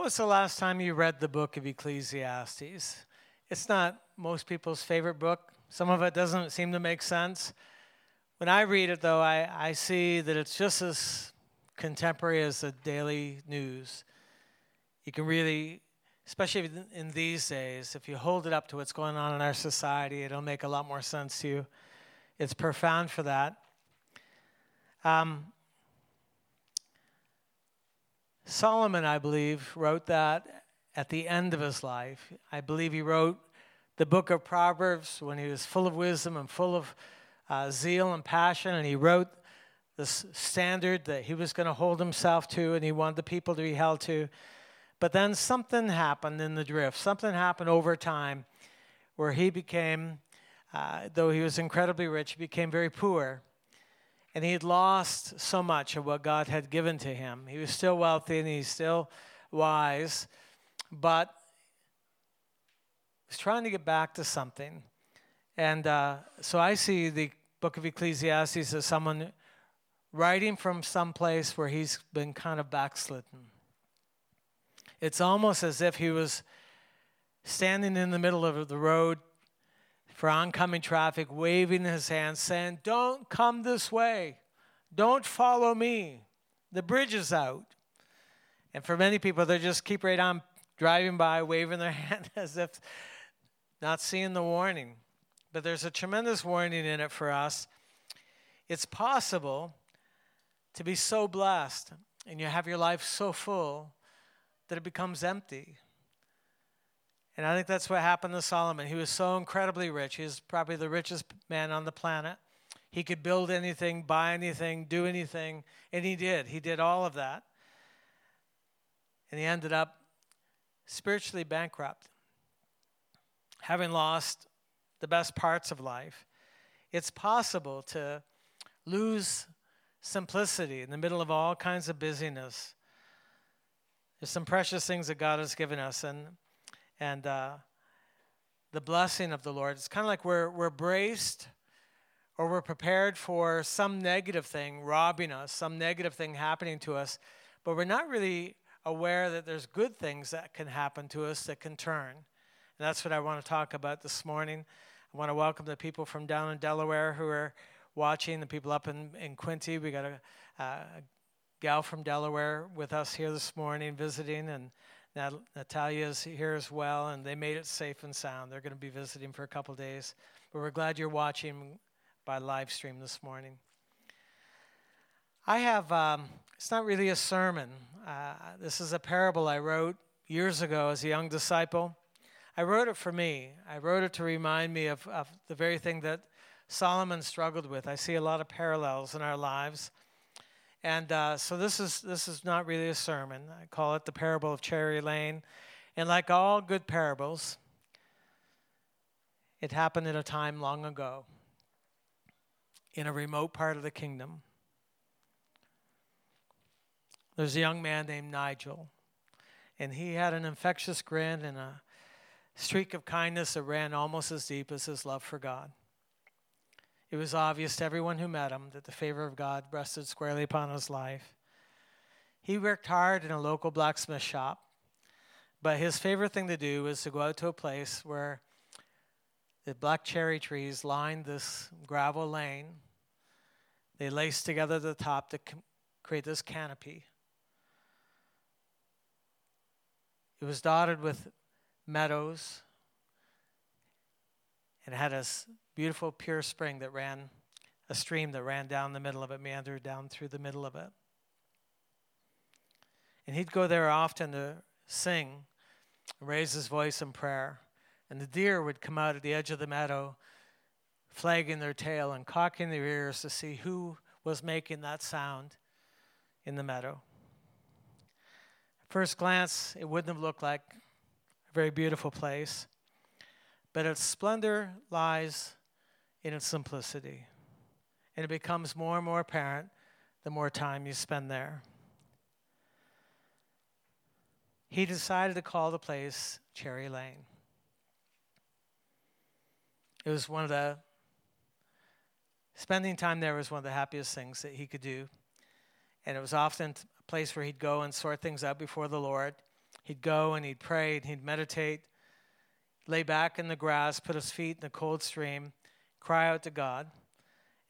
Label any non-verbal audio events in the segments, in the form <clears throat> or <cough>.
When was the last time you read the book of Ecclesiastes? It's not most people's favorite book. Some of it doesn't seem to make sense. When I read it, though, I, I see that it's just as contemporary as the daily news. You can really, especially in these days, if you hold it up to what's going on in our society, it'll make a lot more sense to you. It's profound for that. Um, Solomon, I believe, wrote that at the end of his life. I believe he wrote the book of Proverbs when he was full of wisdom and full of uh, zeal and passion, and he wrote this standard that he was going to hold himself to and he wanted the people to be held to. But then something happened in the drift. Something happened over time where he became, uh, though he was incredibly rich, he became very poor and he'd lost so much of what God had given to him. He was still wealthy and he's still wise, but he's trying to get back to something. And uh, so I see the book of Ecclesiastes as someone writing from some place where he's been kind of backslidden. It's almost as if he was standing in the middle of the road for oncoming traffic, waving his hand, saying, Don't come this way. Don't follow me. The bridge is out. And for many people, they just keep right on driving by, waving their <laughs> hand as if not seeing the warning. But there's a tremendous warning in it for us. It's possible to be so blessed and you have your life so full that it becomes empty. And I think that's what happened to Solomon. He was so incredibly rich. He was probably the richest man on the planet. He could build anything, buy anything, do anything, and he did. He did all of that. And he ended up spiritually bankrupt, having lost the best parts of life. It's possible to lose simplicity in the middle of all kinds of busyness. There's some precious things that God has given us, and and uh, the blessing of the Lord. It's kind of like we're, we're braced or we're prepared for some negative thing robbing us, some negative thing happening to us, but we're not really aware that there's good things that can happen to us that can turn. And that's what I want to talk about this morning. I want to welcome the people from down in Delaware who are watching, the people up in, in Quinte. We got a, a gal from Delaware with us here this morning visiting, and Nat- Natalia's here as well, and they made it safe and sound. They're going to be visiting for a couple days. But we're glad you're watching by live stream this morning. I have, um, it's not really a sermon. Uh, this is a parable I wrote years ago as a young disciple. I wrote it for me. I wrote it to remind me of, of the very thing that Solomon struggled with. I see a lot of parallels in our lives. And uh, so this is this is not really a sermon. I call it the parable of Cherry Lane. And like all good parables, it happened in a time long ago in a remote part of the kingdom. There's a young man named Nigel, and he had an infectious grin and a streak of kindness that ran almost as deep as his love for God. It was obvious to everyone who met him that the favor of God rested squarely upon his life. He worked hard in a local blacksmith shop, but his favorite thing to do was to go out to a place where the black cherry trees lined this gravel lane. They laced together the top to create this canopy. It was dotted with meadows and had a beautiful pure spring that ran, a stream that ran down the middle of it, meandered down through the middle of it. And he'd go there often to sing, raise his voice in prayer. And the deer would come out at the edge of the meadow, flagging their tail and cocking their ears to see who was making that sound in the meadow. At First glance, it wouldn't have looked like a very beautiful place but its splendor lies in its simplicity. And it becomes more and more apparent the more time you spend there. He decided to call the place Cherry Lane. It was one of the, spending time there was one of the happiest things that he could do. And it was often a place where he'd go and sort things out before the Lord. He'd go and he'd pray and he'd meditate, lay back in the grass, put his feet in the cold stream, cry out to God.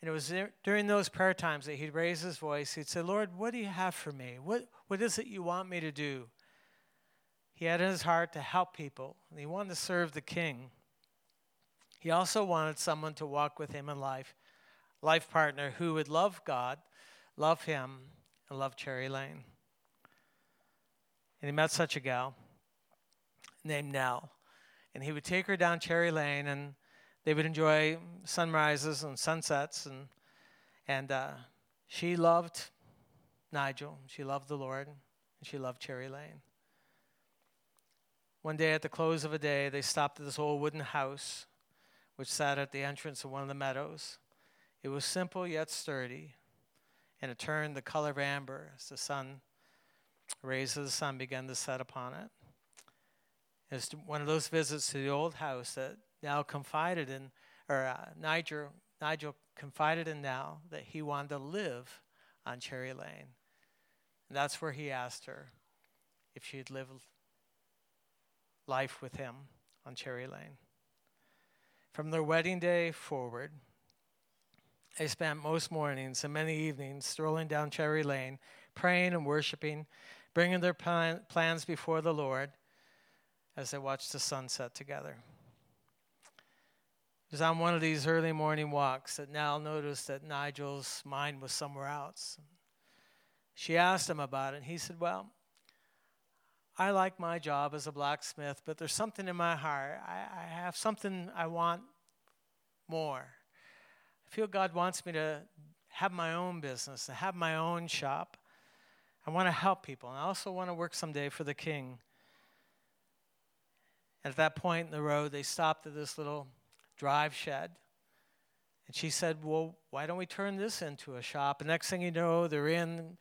And it was during those prayer times that he'd raise his voice. He'd say, Lord, what do you have for me? What, what is it you want me to do? He had in his heart to help people, and he wanted to serve the king. He also wanted someone to walk with him in life, life partner who would love God, love him, and love Cherry Lane. And he met such a gal named Nell. And he would take her down Cherry Lane, and they would enjoy sunrises and sunsets. And, and uh, she loved Nigel, she loved the Lord, and she loved Cherry Lane. One day at the close of a day, they stopped at this old wooden house which sat at the entrance of one of the meadows. It was simple yet sturdy, and it turned the color of amber as the sun, rays of the sun began to set upon it. It was one of those visits to the old house that Nell confided in, or uh, Nigel, Nigel confided in Nell that he wanted to live on Cherry Lane. And that's where he asked her if she'd live life with him on Cherry Lane. From their wedding day forward, they spent most mornings and many evenings strolling down Cherry Lane, praying and worshiping, bringing their plan- plans before the Lord as they watched the sunset together. Was on one of these early morning walks that Nell noticed that Nigel's mind was somewhere else. She asked him about it, and he said, Well, I like my job as a blacksmith, but there's something in my heart. I, I have something I want more. I feel God wants me to have my own business, to have my own shop. I want to help people, and I also want to work someday for the king. At that point in the road, they stopped at this little drive shed. And she said, Well, why don't we turn this into a shop? And next thing you know, they're in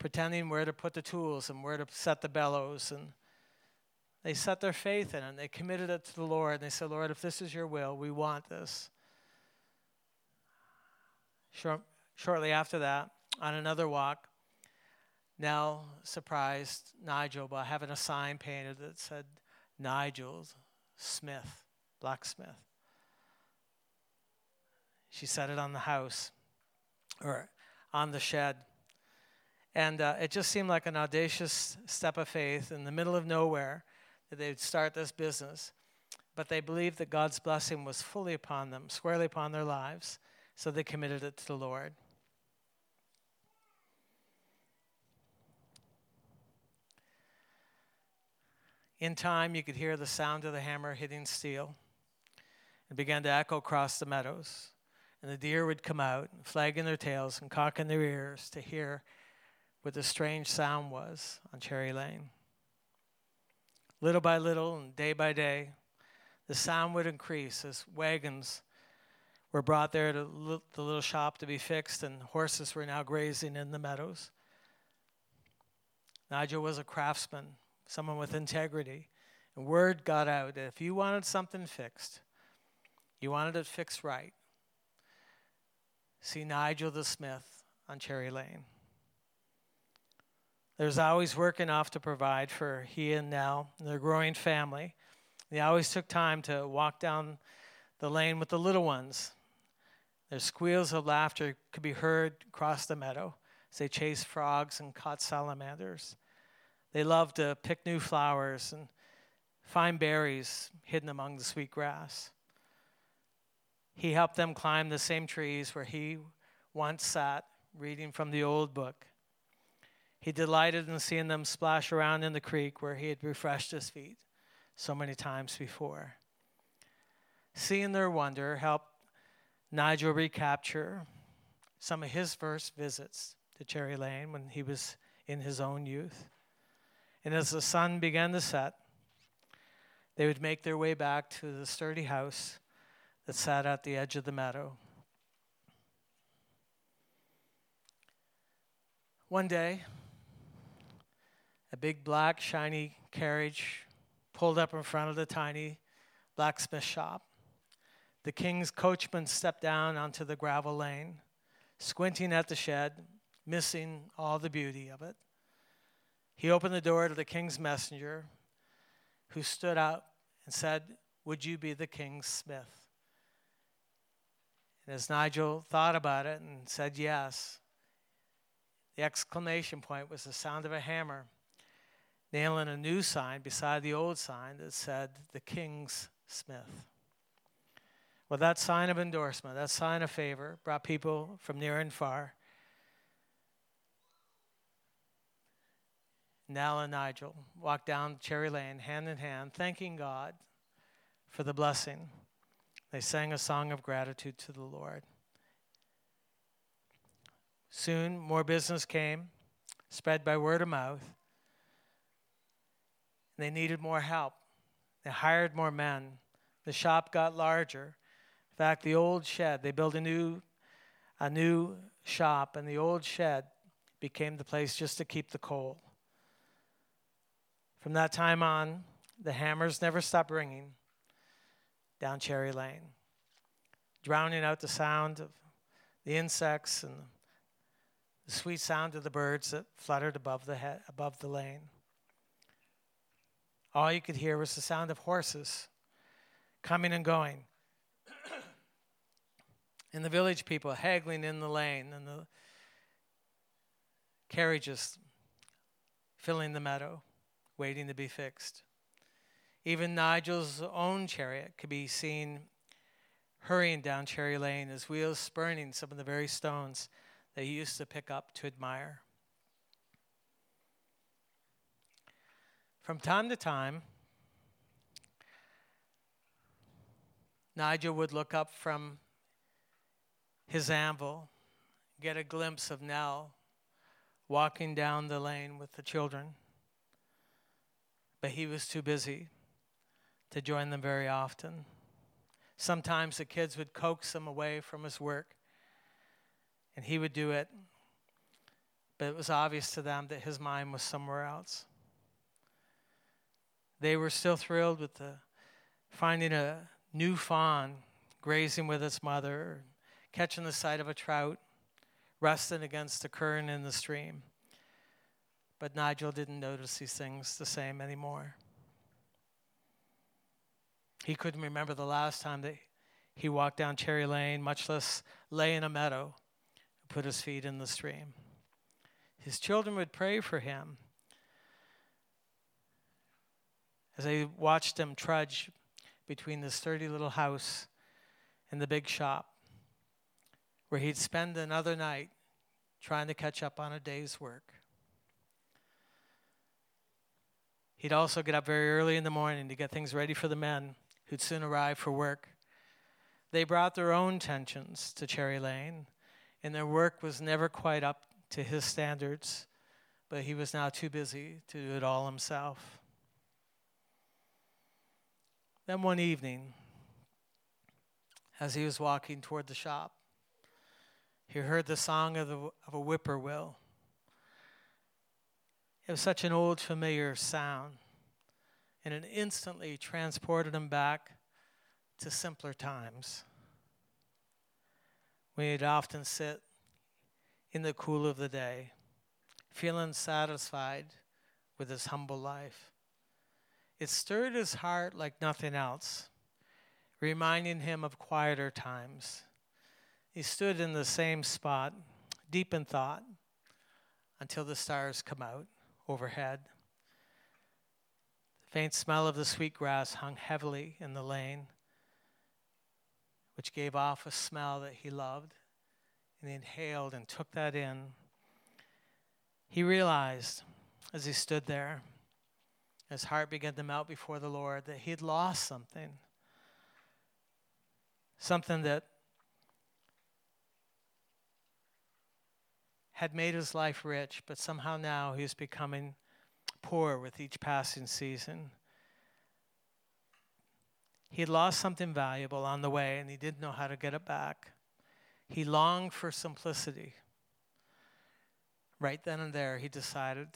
pretending where to put the tools and where to set the bellows. And they set their faith in it. And they committed it to the Lord. And they said, Lord, if this is your will, we want this. Short, shortly after that, on another walk, Nell surprised Nigel by having a sign painted that said, Nigel Smith, blacksmith. She set it on the house or on the shed. And uh, it just seemed like an audacious step of faith in the middle of nowhere that they'd start this business. But they believed that God's blessing was fully upon them, squarely upon their lives, so they committed it to the Lord. In time, you could hear the sound of the hammer hitting steel. It began to echo across the meadows. And the deer would come out, flagging their tails and cocking their ears to hear what the strange sound was on Cherry Lane. Little by little and day by day, the sound would increase as wagons were brought there to the little shop to be fixed, and horses were now grazing in the meadows. Nigel was a craftsman, someone with integrity, and word got out that if you wanted something fixed, you wanted it fixed right, see Nigel the Smith on Cherry Lane. There's always work enough to provide for he and Nell and their growing family. They always took time to walk down the lane with the little ones. Their squeals of laughter could be heard across the meadow as they chased frogs and caught salamanders. They loved to pick new flowers and find berries hidden among the sweet grass. He helped them climb the same trees where he once sat reading from the old book. He delighted in seeing them splash around in the creek where he had refreshed his feet so many times before. Seeing their wonder helped Nigel recapture some of his first visits to Cherry Lane when he was in his own youth. And as the sun began to set, they would make their way back to the sturdy house that sat at the edge of the meadow. One day, a big black shiny carriage pulled up in front of the tiny blacksmith shop. The king's coachman stepped down onto the gravel lane, squinting at the shed, missing all the beauty of it. He opened the door to the king's messenger, who stood up and said, Would you be the king's smith? And as Nigel thought about it and said yes, the exclamation point was the sound of a hammer nailing a new sign beside the old sign that said, The King's Smith. Well, that sign of endorsement, that sign of favor, brought people from near and far. Nell and Nigel walked down Cherry Lane hand in hand, thanking God for the blessing. They sang a song of gratitude to the Lord. Soon, more business came, spread by word of mouth. They needed more help. They hired more men. The shop got larger. In fact, the old shed, they built a new, a new shop, and the old shed became the place just to keep the coal. From that time on, the hammers never stopped ringing down Cherry Lane, drowning out the sound of the insects and the sweet sound of the birds that fluttered above the, head, above the lane. All you could hear was the sound of horses coming and going. <coughs> and the village people haggling in the lane, and the carriages filling the meadow, waiting to be fixed. Even Nigel's own chariot could be seen hurrying down Cherry Lane, his wheels spurning some of the very stones that he used to pick up to admire. From time to time, Nigel would look up from his anvil, get a glimpse of Nell walking down the lane with the children. But he was too busy to join them very often. Sometimes the kids would coax him away from his work, and he would do it, but it was obvious to them that his mind was somewhere else. They were still thrilled with the finding a new fawn grazing with its mother, catching the sight of a trout resting against the current in the stream. But Nigel didn't notice these things the same anymore. He couldn't remember the last time that he walked down Cherry Lane, much less lay in a meadow, put his feet in the stream. His children would pray for him as I watched him trudge between this sturdy little house and the big shop, where he'd spend another night trying to catch up on a day's work. He'd also get up very early in the morning to get things ready for the men who'd soon arrive for work. They brought their own tensions to Cherry Lane, and their work was never quite up to his standards, but he was now too busy to do it all himself. Then one evening, as he was walking toward the shop, he heard the song of, the, of a whippoorwill. It was such an old, familiar sound, and it instantly transported him back to simpler times he'd often sit in the cool of the day, feeling satisfied with his humble life. It stirred his heart like nothing else, reminding him of quieter times. He stood in the same spot, deep in thought, until the stars come out overhead. Faint smell of the sweet grass hung heavily in the lane, which gave off a smell that he loved, and he inhaled and took that in. He realized as he stood there his heart began to melt before the Lord that he had lost something. Something that had made his life rich, but somehow now he was becoming poor with each passing season. He had lost something valuable on the way and he didn't know how to get it back. He longed for simplicity. Right then and there, he decided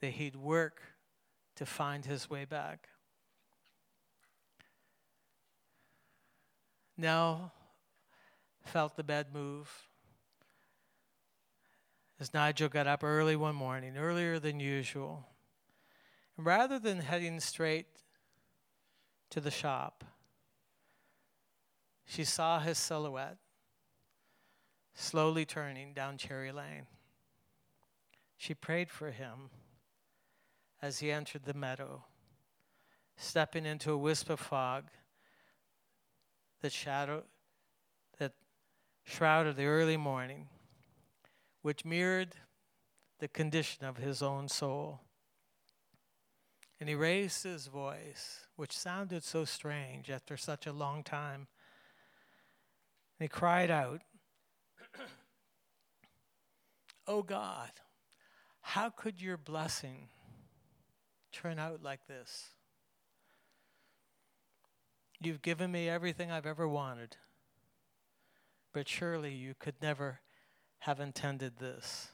that he'd work to find his way back. Nell felt the bed move as Nigel got up early one morning, earlier than usual. Rather than heading straight to the shop, she saw his silhouette slowly turning down Cherry Lane. She prayed for him as he entered the meadow, stepping into a wisp of fog that shadow that shrouded the early morning which mirrored the condition of his own soul. And he raised his voice, which sounded so strange after such a long time. And he cried out, <clears throat> Oh God, how could your blessing turn out like this? You've given me everything I've ever wanted, but surely you could never have intended this.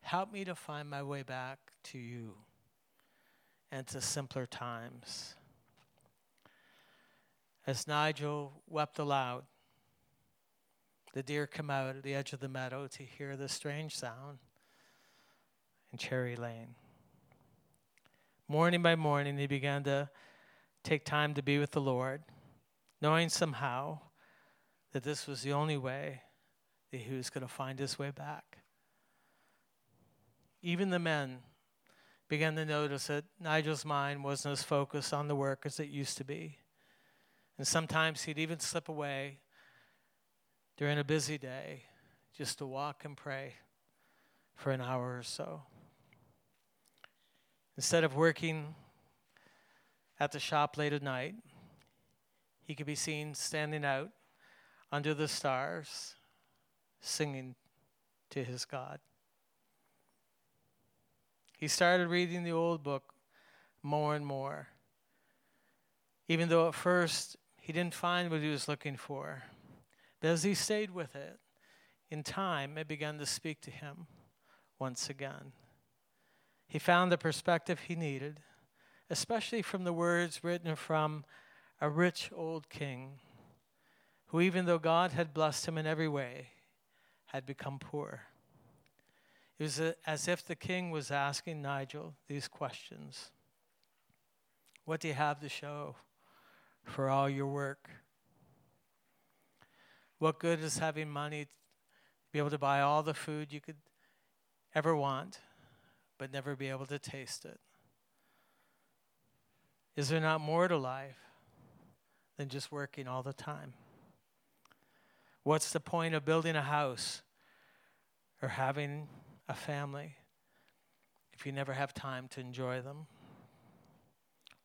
Help me to find my way back to you and to simpler times. As Nigel wept aloud, the deer came out at the edge of the meadow to hear the strange sound in Cherry Lane. Morning by morning, he began to take time to be with the Lord, knowing somehow that this was the only way that he was going to find his way back. Even the men began to notice that Nigel's mind wasn't as focused on the work as it used to be. And sometimes he'd even slip away during a busy day just to walk and pray for an hour or so. Instead of working at the shop late at night, he could be seen standing out under the stars singing to his God. He started reading the old book more and more, even though at first he didn't find what he was looking for. But as he stayed with it, in time it began to speak to him once again. He found the perspective he needed, especially from the words written from a rich old king who, even though God had blessed him in every way, had become poor. It was as if the king was asking Nigel these questions What do you have to show for all your work? What good is having money to be able to buy all the food you could ever want, but never be able to taste it? Is there not more to life than just working all the time? What's the point of building a house or having a family if you never have time to enjoy them?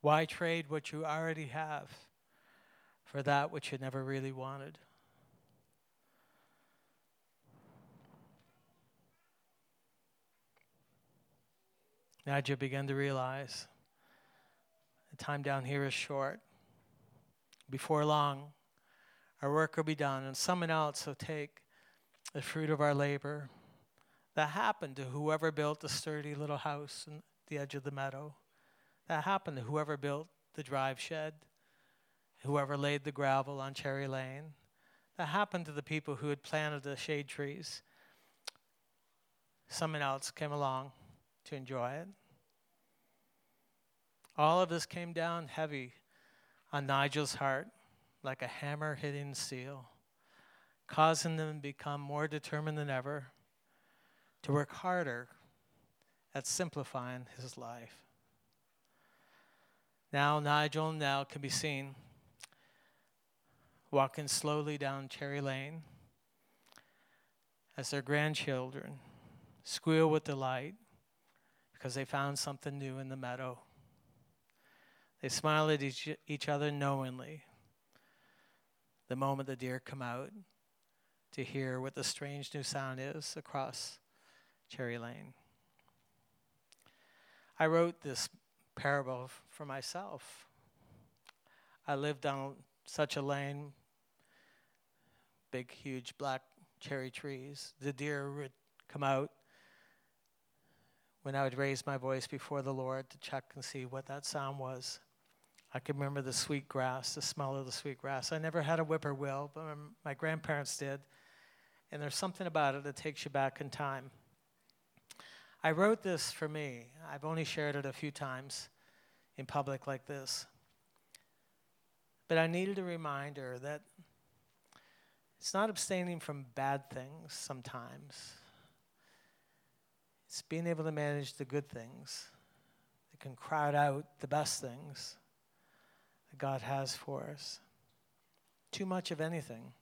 Why trade what you already have for that which you never really wanted? Now you begin to realize the time down here is short. Before long, our work will be done, and someone else will take the fruit of our labor. That happened to whoever built the sturdy little house in the edge of the meadow. That happened to whoever built the drive shed, whoever laid the gravel on Cherry Lane. That happened to the people who had planted the shade trees. Someone else came along to enjoy it. All of this came down heavy on Nigel's heart like a hammer hitting steel, causing them to become more determined than ever to work harder at simplifying his life. Now, Nigel and Nell can be seen walking slowly down Cherry Lane as their grandchildren squeal with delight because they found something new in the meadow. They smile at each, each other knowingly the moment the deer come out to hear what the strange new sound is across Cherry Lane. I wrote this parable for myself. I lived on such a lane, big, huge black cherry trees. The deer would come out when I would raise my voice before the Lord to check and see what that sound was. I can remember the sweet grass, the smell of the sweet grass. I never had a whippoorwill, but my grandparents did. And there's something about it that takes you back in time. I wrote this for me. I've only shared it a few times in public like this. But I needed a reminder that it's not abstaining from bad things sometimes, it's being able to manage the good things that can crowd out the best things that God has for us. Too much of anything.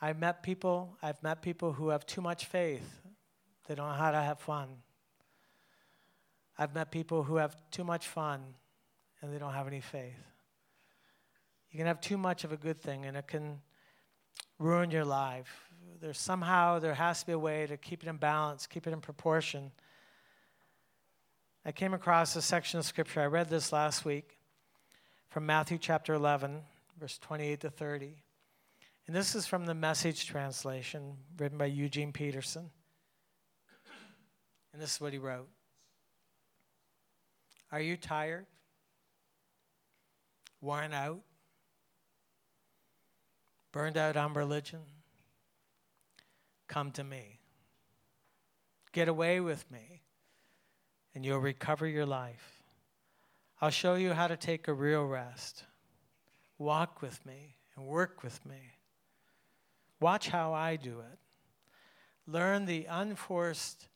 I've met people, I've met people who have too much faith. They don't know how to have fun. I've met people who have too much fun and they don't have any faith. You can have too much of a good thing and it can ruin your life. There's somehow there has to be a way to keep it in balance, keep it in proportion. I came across a section of scripture. I read this last week from Matthew chapter 11, verse 28 to 30. And this is from the message translation written by Eugene Peterson. And this is what he wrote Are you tired? Worn out? Burned out on religion? Come to me. Get away with me, and you'll recover your life. I'll show you how to take a real rest. Walk with me and work with me. Watch how I do it. Learn the unforced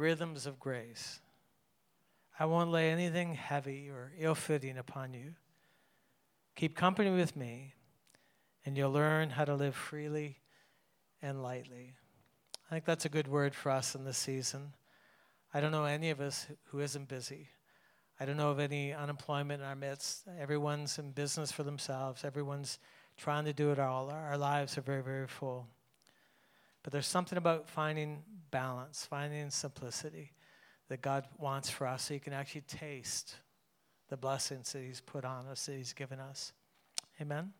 rhythms of grace. I won't lay anything heavy or ill fitting upon you. Keep company with me, and you'll learn how to live freely and lightly. I think that's a good word for us in this season. I don't know any of us who isn't busy. I don't know of any unemployment in our midst. Everyone's in business for themselves, everyone's trying to do it all. Our lives are very, very full. But there's something about finding balance, finding simplicity that God wants for us so you can actually taste the blessings that He's put on us, that He's given us. Amen?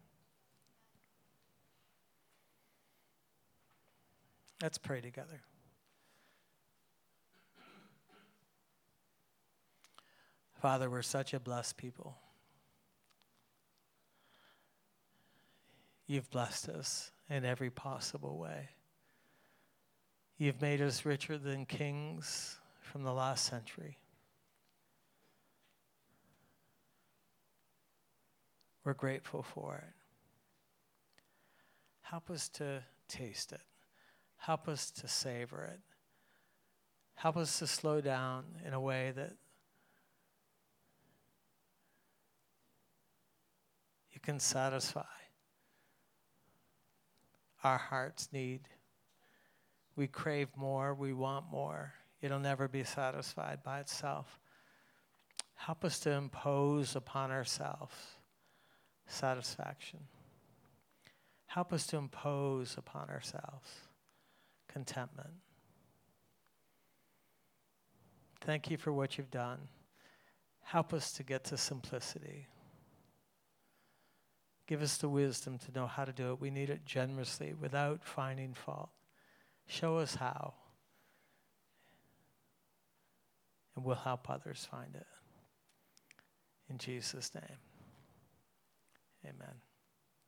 Let's pray together. Father, we're such a blessed people. You've blessed us in every possible way. You've made us richer than kings from the last century. We're grateful for it. Help us to taste it. Help us to savor it. Help us to slow down in a way that you can satisfy our hearts need. We crave more, we want more. It'll never be satisfied by itself. Help us to impose upon ourselves satisfaction. Help us to impose upon ourselves contentment. Thank you for what you've done. Help us to get to simplicity. Give us the wisdom to know how to do it. We need it generously without finding fault. Show us how. And we'll help others find it. In Jesus' name, amen.